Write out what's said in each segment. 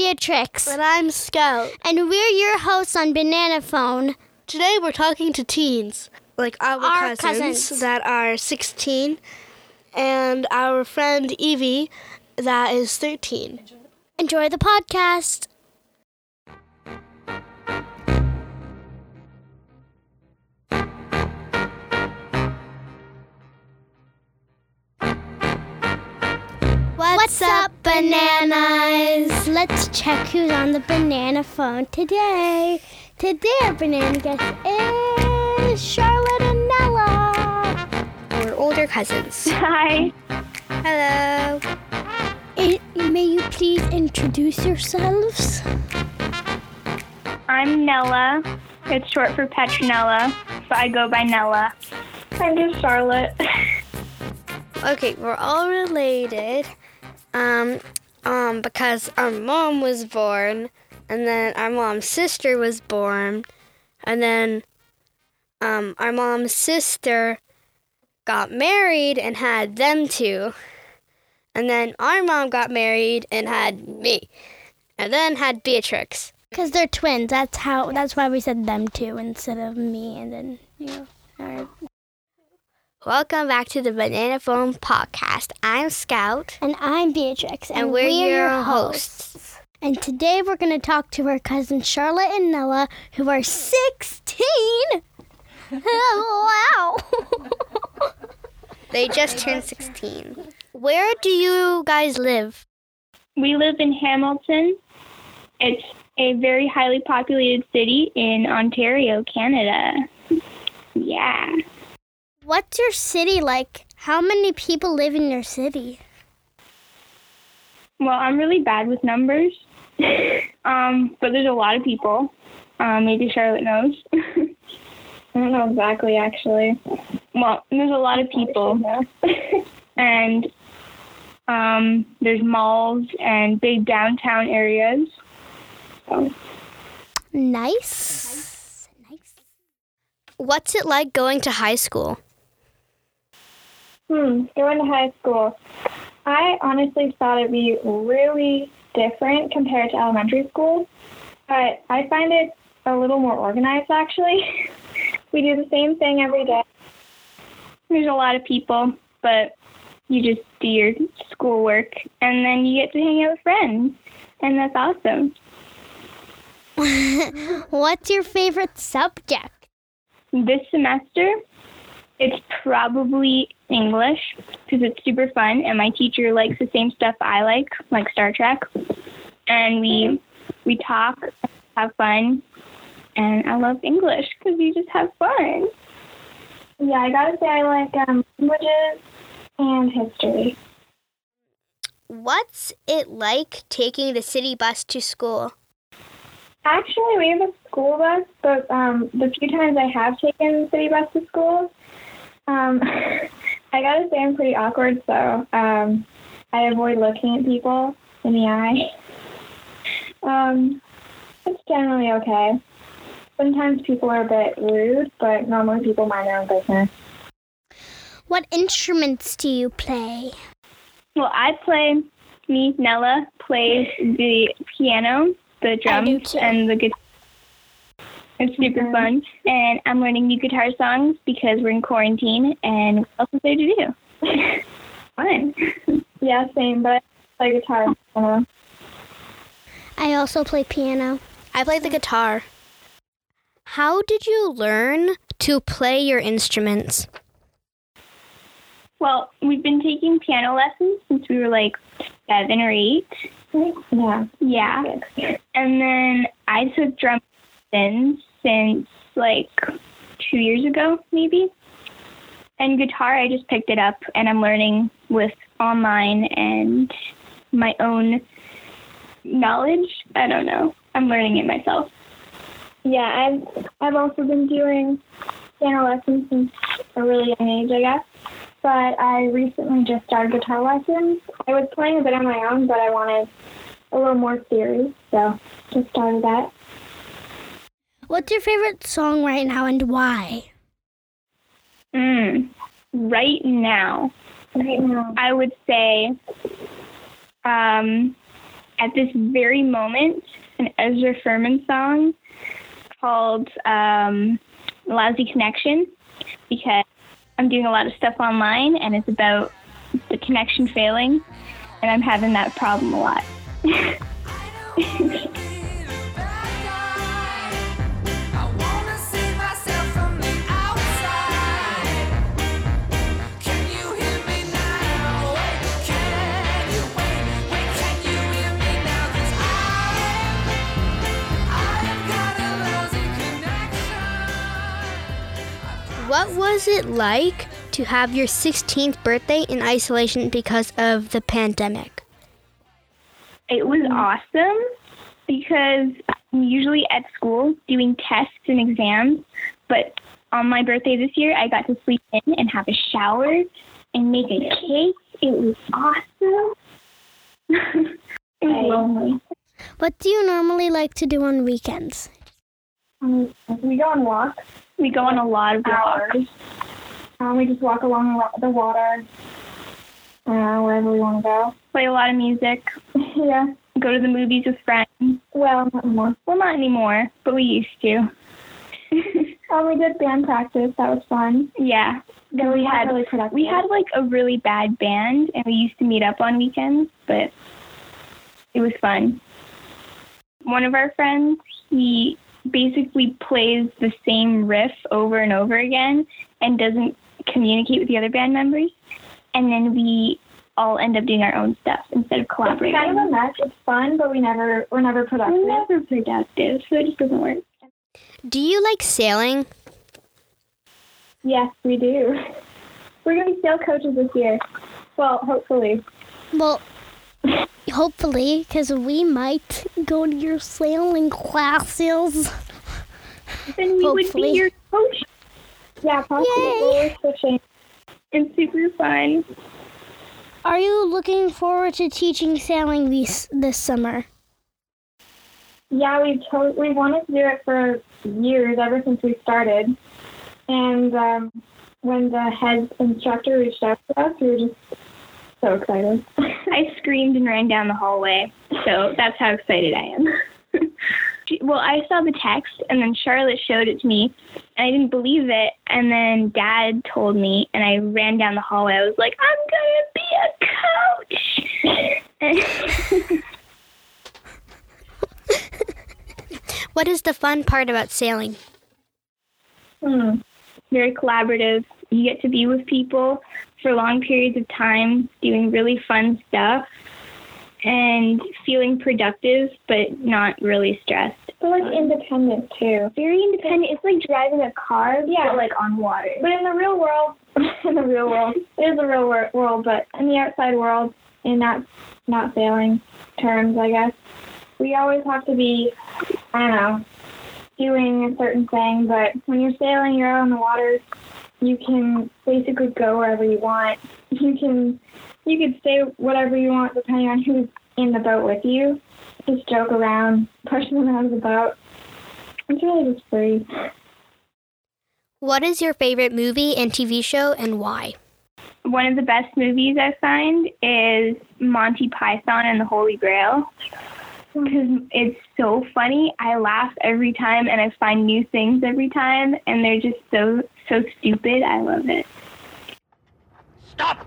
Beatrix. And I'm Scout. And we're your hosts on Banana Phone. Today we're talking to teens, like our, Our cousins, cousins. that are 16, and our friend Evie that is 13. Enjoy the podcast. What's, up, bananas? Let's check who's on the banana phone today. Today, our banana guest is Charlotte and Nella. We're older cousins. Hi, Hello. I- may you please introduce yourselves? I'm Nella. It's short for Petronella, but I go by Nella. I'm just Charlotte. Okay, we're all related. Um, um, because our mom was born, and then our mom's sister was born, and then, um, our mom's sister got married and had them two, and then our mom got married and had me, and then had Beatrix. Because they're twins. That's how. That's why we said them two instead of me. And then you know. Welcome back to the Banana Phone Podcast. I'm Scout, And I'm Beatrix, and, and we're, your hosts. And today we're going to talk to our cousins Charlotte and Nella, who are 16. wow. They just turned 16. Where do you guys live? We live in Hamilton. It's a very highly populated city in Ontario, Canada. Yeah. What's your city like? How many people live in your city? Well, I'm really bad with numbers, um, but there's a lot of people. Um, maybe Charlotte knows. I don't know exactly, actually. Well, there's a lot of people, and um, there's malls and big downtown areas. So, Nice. Nice. What's it like going to high school? Hmm, going to high school. I honestly thought it'd be really different compared to elementary school, but I find it a little more organized actually. we do the same thing every day. there's a lot of people, but you just do your schoolwork, and then you get to hang out with friends, and that's awesome. What's your favorite subject? This semester, it's probably English because it's super fun, and my teacher likes the same stuff I like, like Star Trek. And we we talk, have fun, and I love English because you just have fun. Yeah, I gotta say I like um, languages and history. What's it like taking the city bus to school? Actually, we have a school bus, but um, the few times I have taken the city bus to school, um, I gotta say I'm pretty awkward, so um, I avoid looking at people in the eye. Um, it's generally okay. Sometimes people are a bit rude, but normally people mind their own business. What instruments do you play? Well, I play. Me, Nella, plays the piano, the drums, and the guitar. It's super fun, and I'm learning new guitar songs because we're in quarantine, and what else is there to do? fun. Yeah, same, but I play guitar. I also play piano. I play the guitar. How did you learn to play your instruments? Well, we've been taking piano lessons since we were like seven or eight. yeah. Yeah. And then I took drum lessons since like two years ago, maybe. And guitar, I just picked it up and I'm learning with online and my own knowledge. I don't know. I'm learning it myself. Yeah, I've I've also been doing piano lessons since a really young age, I guess. But I recently just started guitar lessons. I was playing a bit on my own, but I wanted a little more theory, so just started that. What's your favorite song right now and why? Mm. Right now, Right now. I would say um, at this very moment an Ezra Furman song called um, Lousy Connection because I'm doing a lot of stuff online and it's about the connection failing, and I'm having that problem a lot. What was it like to have your 16th birthday in isolation because of the pandemic? It was awesome because I'm usually at school doing tests and exams, but on my birthday this year, I got to sleep in and have a shower and make a cake. It was awesome. it was lonely. What do you normally like to do on weekends? Um, we go on walks. We go on a lot of walks. Um, we just walk along the water, uh, wherever we want to go. Play a lot of music. yeah. Go to the movies with friends. Well, not anymore. Well, not anymore, but we used to. Um, we did band practice. That was fun. yeah. Then we had really productive. we had like a really bad band, and we used to meet up on weekends, but it was fun. One of our friends, he basically plays the same riff over and over again and doesn't communicate with the other band members, and then we all end up doing our own stuff instead of collaborating. It's kind of a mess. It's fun, but we never we're never productive. We're never productive, so it just doesn't work. Do you like sailing? Yes, we do. We're gonna be sail coaches this year. Well, hopefully. Well, hopefully, because we might go to your sailing classes. Then we would be your coach. Yeah, possibly. Yay. We're. It's super fun. Are you looking forward to teaching sailing this this summer? Yeah, we chose. We wanted to do it for years, ever since we started. And um, when the head instructor reached out to us, we were just so excited. I screamed and ran down the hallway. So that's how excited I am. Well, I saw the text and then Charlotte showed it to me and I didn't believe it. And then dad told me and I ran down the hallway. I was like, I'm going to be a coach. What is the fun part about sailing? Hmm. Very collaborative. You get to be with people for long periods of time doing really fun stuff and feeling productive but not really stressed. But like independent too. Very independent. It's like driving a car, Yeah. but like on water. But in the real world, in the real world, it is a real wor- world. But in the outside world, in that not sailing terms, I guess, we always have to be, I don't know, doing a certain thing. But when you're sailing, you're out on the water. You can basically go wherever you want. You can you could say whatever you want depending on who's in the boat with you. Just joke around, push them out of the boat. It's really just free. What is your favorite movie and TV show and why? One of the best movies I find is Monty Python and the Holy Grail because it's so funny. I laugh every time and I find new things every time and they're just so so stupid. I love it. Stop!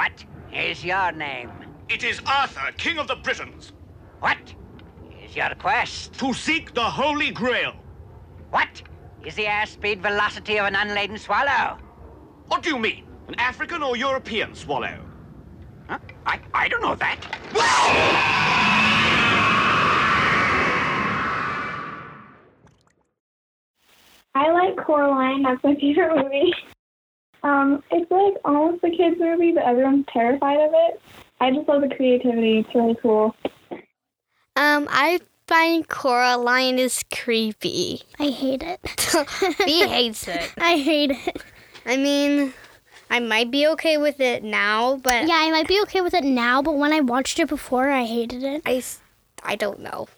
What is your name? It is Arthur, King of the Britons, What is your quest? to seek the Holy Grail. What is the airspeed velocity of an unladen swallow? What do you mean? An African or European swallow? Huh? I, I don't know that. I like Coraline. That's my favorite movie. Um, it's like almost a kids movie, but everyone's terrified of it. I just love the creativity. It's really cool. Um, I find Coraline is creepy. I hate it. he hates it. I hate it. I mean, I might be okay with it now, but Yeah, I might be okay with it now, but when I watched it before, I hated it. I, I don't know.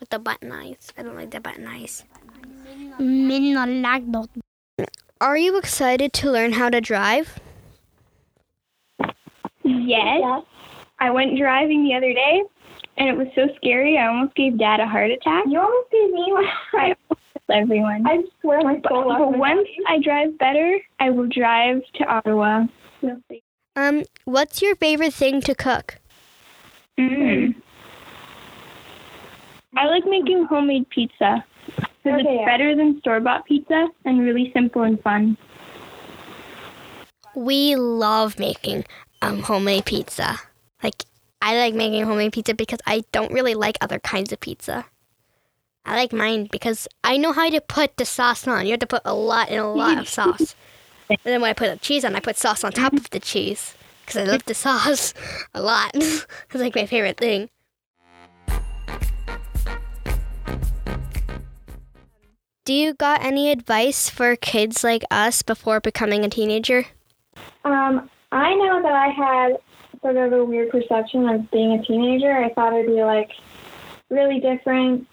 with the button eyes. I don't like the button eyes. Me not like that. Are you excited to learn how to drive? Yes. I went driving the other day, and it was so scary. I almost gave Dad a heart attack. You almost gave me one. I everyone. I swear my but, soul but once I drive better, I will drive to Ottawa. Um, what's your favorite thing to cook? Mm. I like making homemade pizza because Okay, it's yeah. better than store bought pizza and really simple and fun. We love making um homemade pizza. Like I like making homemade pizza because I don't really like other kinds of pizza. I like mine because I know how to put the sauce on. You have to put a lot and a lot of sauce. And then when I put the cheese on, I put sauce on top of the cheese because I love the sauce a lot. it's like my favorite thing. Do you got any advice for kids like us before becoming a teenager? Um, I know that I had sort of a weird perception of being a teenager. I thought it'd be like really different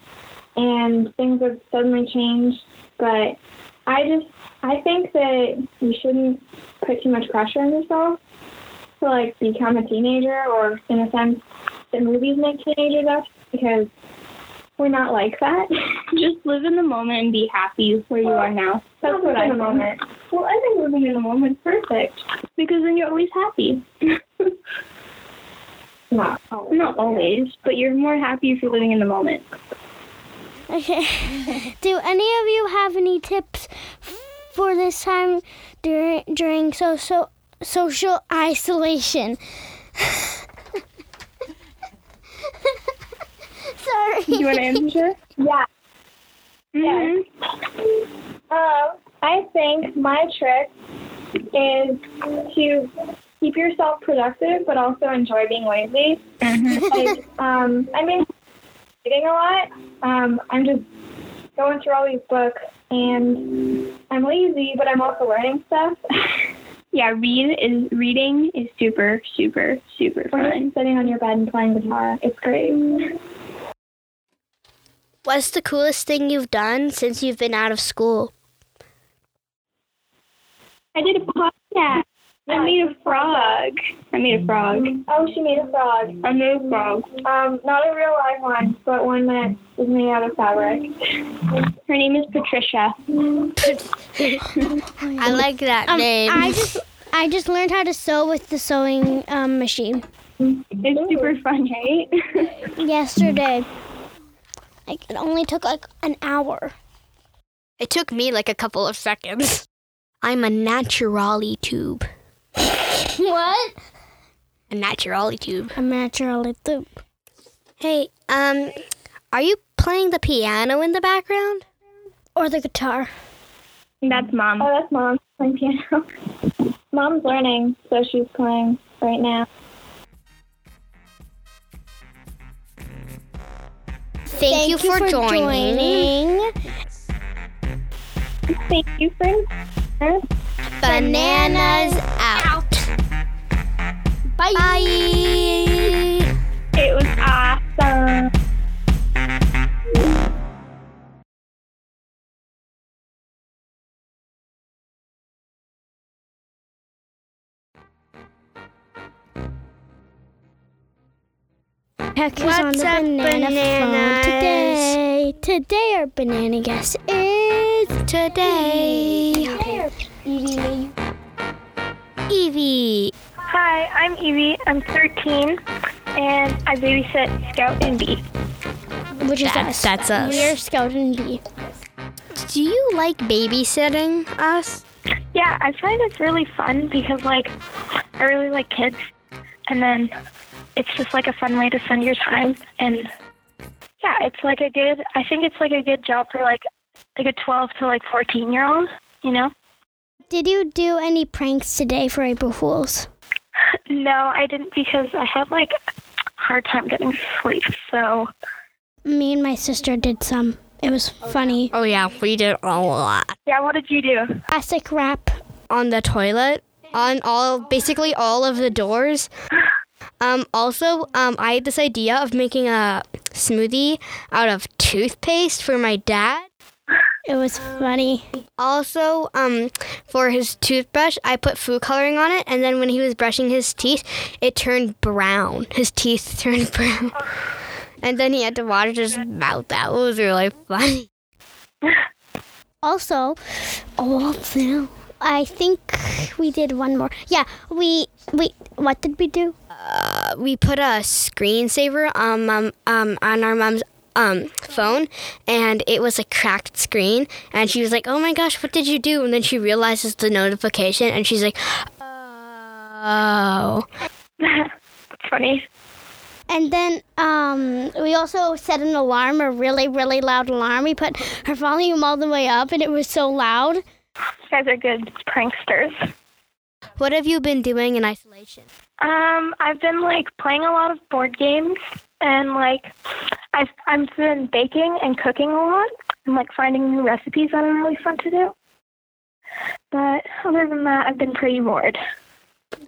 and things would suddenly change. But I just, I think that you shouldn't put too much pressure on yourself to like become a teenager or in a sense the movies make teenagers up because we're not like that. Just live in the moment and be happy where you are now. That's Live what I in the think. moment. Well, I think living in the moment's perfect because then you're always happy. Not always. Not always, but you're more happy if you're living in the moment. Okay. Do any of you have any tips for this time during during so, so, social isolation? Sorry. Do you want to answer? Yeah. Mhm. Um, I think my trick is to keep yourself productive, but also enjoy being lazy. like, um, I mean, reading a lot. Um, I'm just going through all these books, and I'm lazy, but I'm also learning stuff. Yeah, read is reading is super, super, super Or fun. just sitting on your bed and playing guitar. It's great. What's the coolest thing you've done since you've been out of school? I did a podcast. I made a frog. I made a frog. Oh, she made a frog. I made a frog. Um, not a real live one, but one that was made out of fabric. Her name is Patricia. I like that Um, name. I just I just learned how to sew with the sewing um, machine It's super fun, right? yesterday. Like it only took like an hour. It took me like a couple of seconds. I'm a naturally tube. What? A naturally tube. A naturally tube. Hey, um, are you playing the piano in the background? Or the guitar. That's mom. Oh, that's mom playing piano. Mom's learning, so she's playing right now. Thank, you, for, joining. joining. Thank you, friend. Bananas out. Bye. Bye. It was awesome. Heck is on the up, banana bananas? phone today. Today our banana guest is Today, Evie. Evie. Hi, I'm Evie. I'm 13, and I babysit Scout and Bee. Which is That- us. that's us. We're Scout and Bee. Do you like babysitting us? Yeah, I find it's really fun because, like, I really like kids, and then it's just like a fun way to spend your time. And yeah, it's like a good. I think it's like a good job for like like a 12 to like 14 year old. You know? Did you do any pranks today for April Fools? No, I didn't because I had like a hard time getting sleep. So Me and my sister did some. It was funny. Oh yeah, we did a lot. yeah, what did you do? Plastic wrap on the toilet, on all basically all of the doors. Um, also, um, I had this idea of making a smoothie out of toothpaste for my dad. It was funny. Also, um, for his toothbrush, I put food coloring on it, and then when he was brushing his teeth, it turned brown. His teeth turned brown. And then he had to wash his mouth. That was really funny. Also, oh, no, I think we did one more. Yeah, we we what did we do? Uh, we put a screensaver um, um, um, on our mom's um, phone, and it was a cracked screen. And she was like, "Oh my gosh, what did you do?" And then she realizes the notification, and she's like, "Oh." It's funny. And then um, we also set an alarm, a really really loud alarm. We put her volume all the way up, and it was so loud. You guys are good pranksters. What have you been doing in isolation? Um, I've been like playing a lot of board games and like I've I've been baking and cooking a lot and like finding new recipes that are really fun to do. But other than that, I've been pretty bored.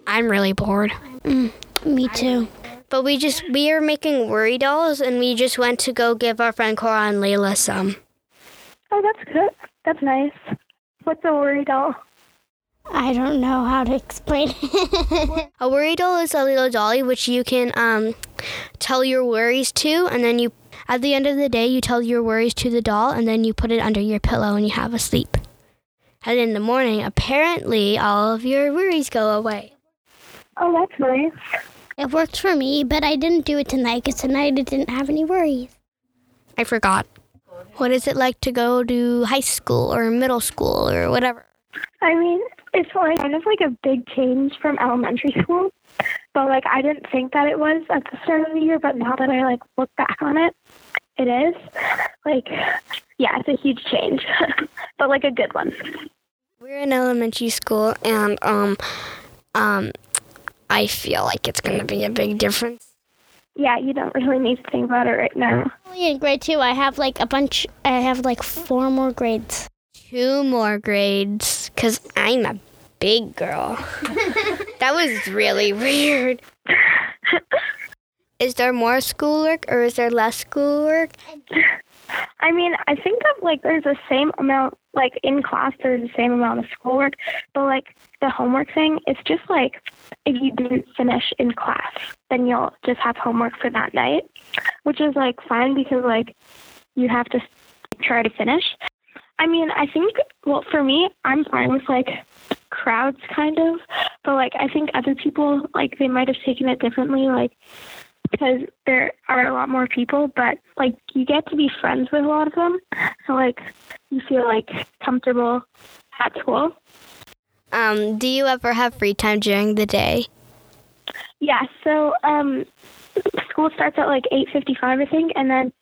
I'm really bored. Me too. But we just we are making worry dolls, and we just went to go give our friend Cora and Layla some. Oh, that's good. That's nice. What's a worry doll? I don't know how to explain it. A worry doll is a little dolly which you can um, tell your worries to, and then you at the end of the day you tell your worries to the doll, and then you put it under your pillow and you have a sleep. And in the morning, apparently, all of your worries go away. Oh, that's nice. it worked for me, but I didn't do it tonight because tonight I didn't have any worries. I forgot. What is it like to go to high school or middle school or whatever? I mean, it's like kind of like a big change from elementary school. But like I didn't think that it was at the start of the year, but now that I like look back on it, it is. Like yeah, it's a huge change. but like a good one. We're in elementary school, and um, um, I feel like it's gonna be a big difference. Yeah, you don't really need to think about it right now. Only in grade two, I have like a bunch. I have like four more grades. Two more grades, cause I'm a big girl. that was really weird. Is there more schoolwork or is there less schoolwork? I mean, I think that like there's the same amount like in class there's the same amount of schoolwork, but like the homework thing, it's just like if you didn't finish in class, then you'll just have homework for that night, which is like fine because like you have to try to finish. I mean, I think well for me, I'm fine with like crowds kind of, but like I think other people like they might have taken it differently like because there are a lot more people, but like you get to be friends with a lot of them. So like you feel like comfortable at school. Um, do you ever have free time during the day? Yeah, so um school starts at like 8:55 I think and then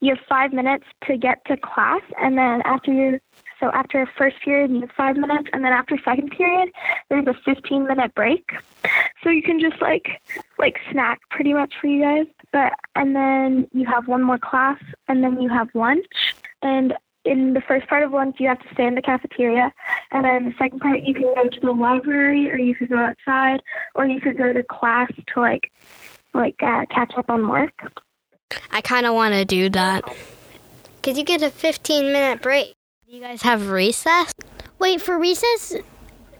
you have 5 minutes to get to class and then after your so after first period you have 5 minutes and then after second period there's a 15 minute break. So you can just like like snack pretty much for you guys. But and then you have one more class and then you have lunch and in the first part of lunch you have to stay in the cafeteria and then the second part you can go to the library or you could go outside or you could go to class to like like uh, catch up on work. I kind of want to do that. Cause you get a 15 minute break. Do you guys have recess? Wait for recess.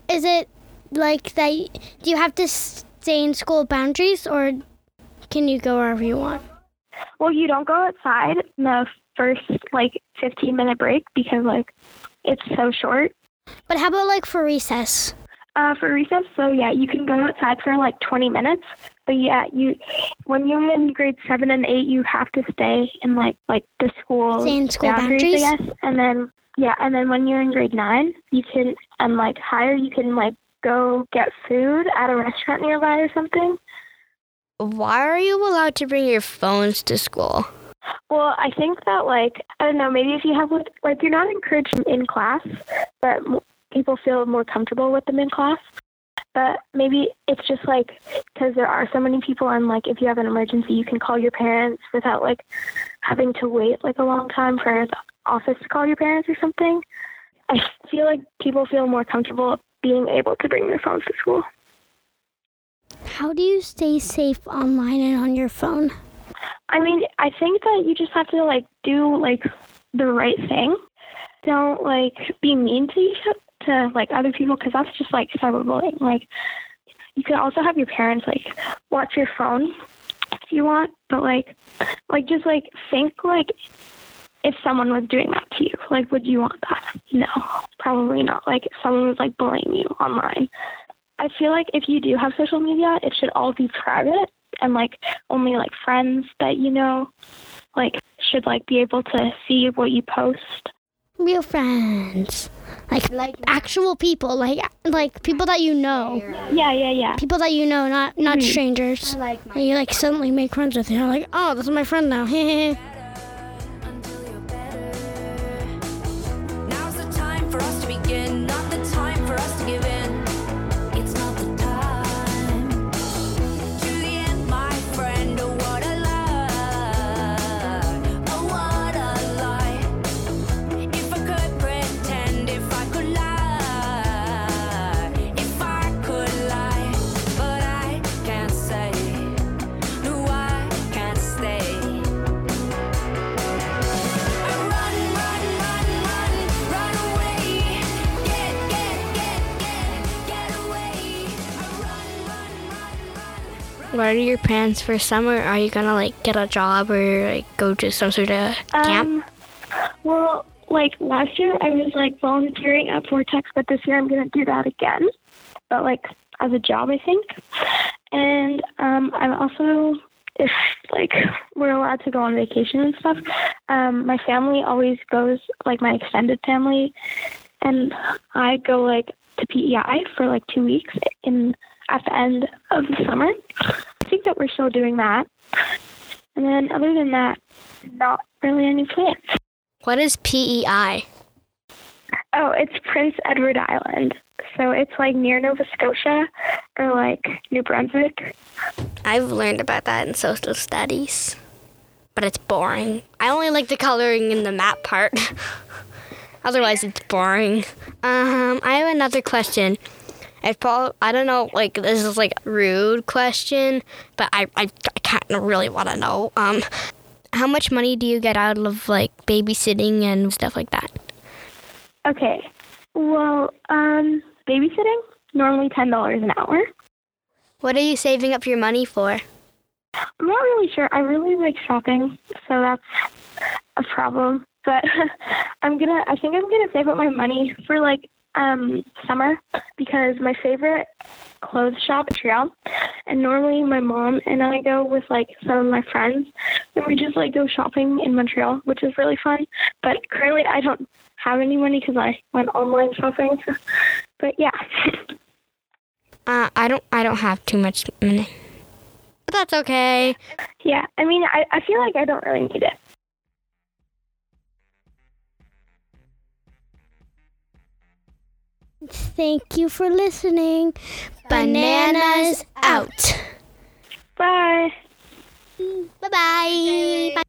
Is it like that? Do you have to stay in school boundaries, or can you go wherever you want? Well, you don't go outside in the first like 15 minute break because like it's so short. But how about like for recess? Uh, for recess, so yeah, you can go outside for like 20 minutes. But yeah, you when you're in grade seven and eight, you have to stay in like like the school Stay in school boundaries, I guess. And then yeah, and then when you're in grade nine, you can and like higher, you can like go get food at a restaurant nearby or something. Why are you allowed to bring your phones to school? Well, I think that like I don't know, maybe if you have like, like you're not encouraged in class, but people feel more comfortable with them in class. But maybe it's just like because there are so many people, and like if you have an emergency, you can call your parents without like having to wait like a long time for the office to call your parents or something. I feel like people feel more comfortable being able to bring their phones to school. How do you stay safe online and on your phone? I mean, I think that you just have to like do like the right thing. don't like be mean to each to like other people because that's just like cyberbullying. Like you can also have your parents like watch your phone if you want, but like like just like think like if someone was doing that to you, like would you want that? No, probably not. Like if someone was like bullying you online. I feel like if you do have social media, it should all be private and like only like friends that you know like should like be able to see what you post. Real friends. Like like actual people, like like people that you know. Yeah, yeah, yeah. People that you know, not not mm-hmm. strangers. like And you like suddenly make friends with. You're like, oh, this is my friend now. What are your plans for summer? Are you gonna like get a job or like go to some sort of camp? Um, well, like last year I was like volunteering at Vortex, but this year I'm gonna do that again, but like as a job, I think. And um, I'm also, if like we're allowed to go on vacation and stuff, um, my family always goes, like my extended family, and I go like to PEI for like two weeks in at the end of the summer. I think that we're still doing that. And then other than that, not really any plans. What is PEI? Oh, it's Prince Edward Island. So it's like near Nova Scotia or like New Brunswick. I've learned about that in social studies, but it's boring. I only like the coloring in the map part. Otherwise, it's boring. Um, I have another question. It's probably, I don't know, like, this is like a rude question, but I, I, I kind of really want to know. Um, how much money do you get out of like babysitting and stuff like that? Okay. Well, um, babysitting normally ten dollars an hour. What are you saving up your money for? I'm not really sure. I really like shopping, so that's a problem. But I'm gonna. I think I'm gonna save up my money for like um summer because my favorite clothes shop is Montreal, and normally my mom and I go with like some of my friends, and we just like go shopping in Montreal, which is really fun. But currently, I don't have any money because I went online shopping. but yeah. Uh, I don't, I don't have too much money, but that's okay. Yeah, I mean, I, I feel like I don't really need it. Thank you for listening. Bananas out. Bye. Bye-bye. Bye.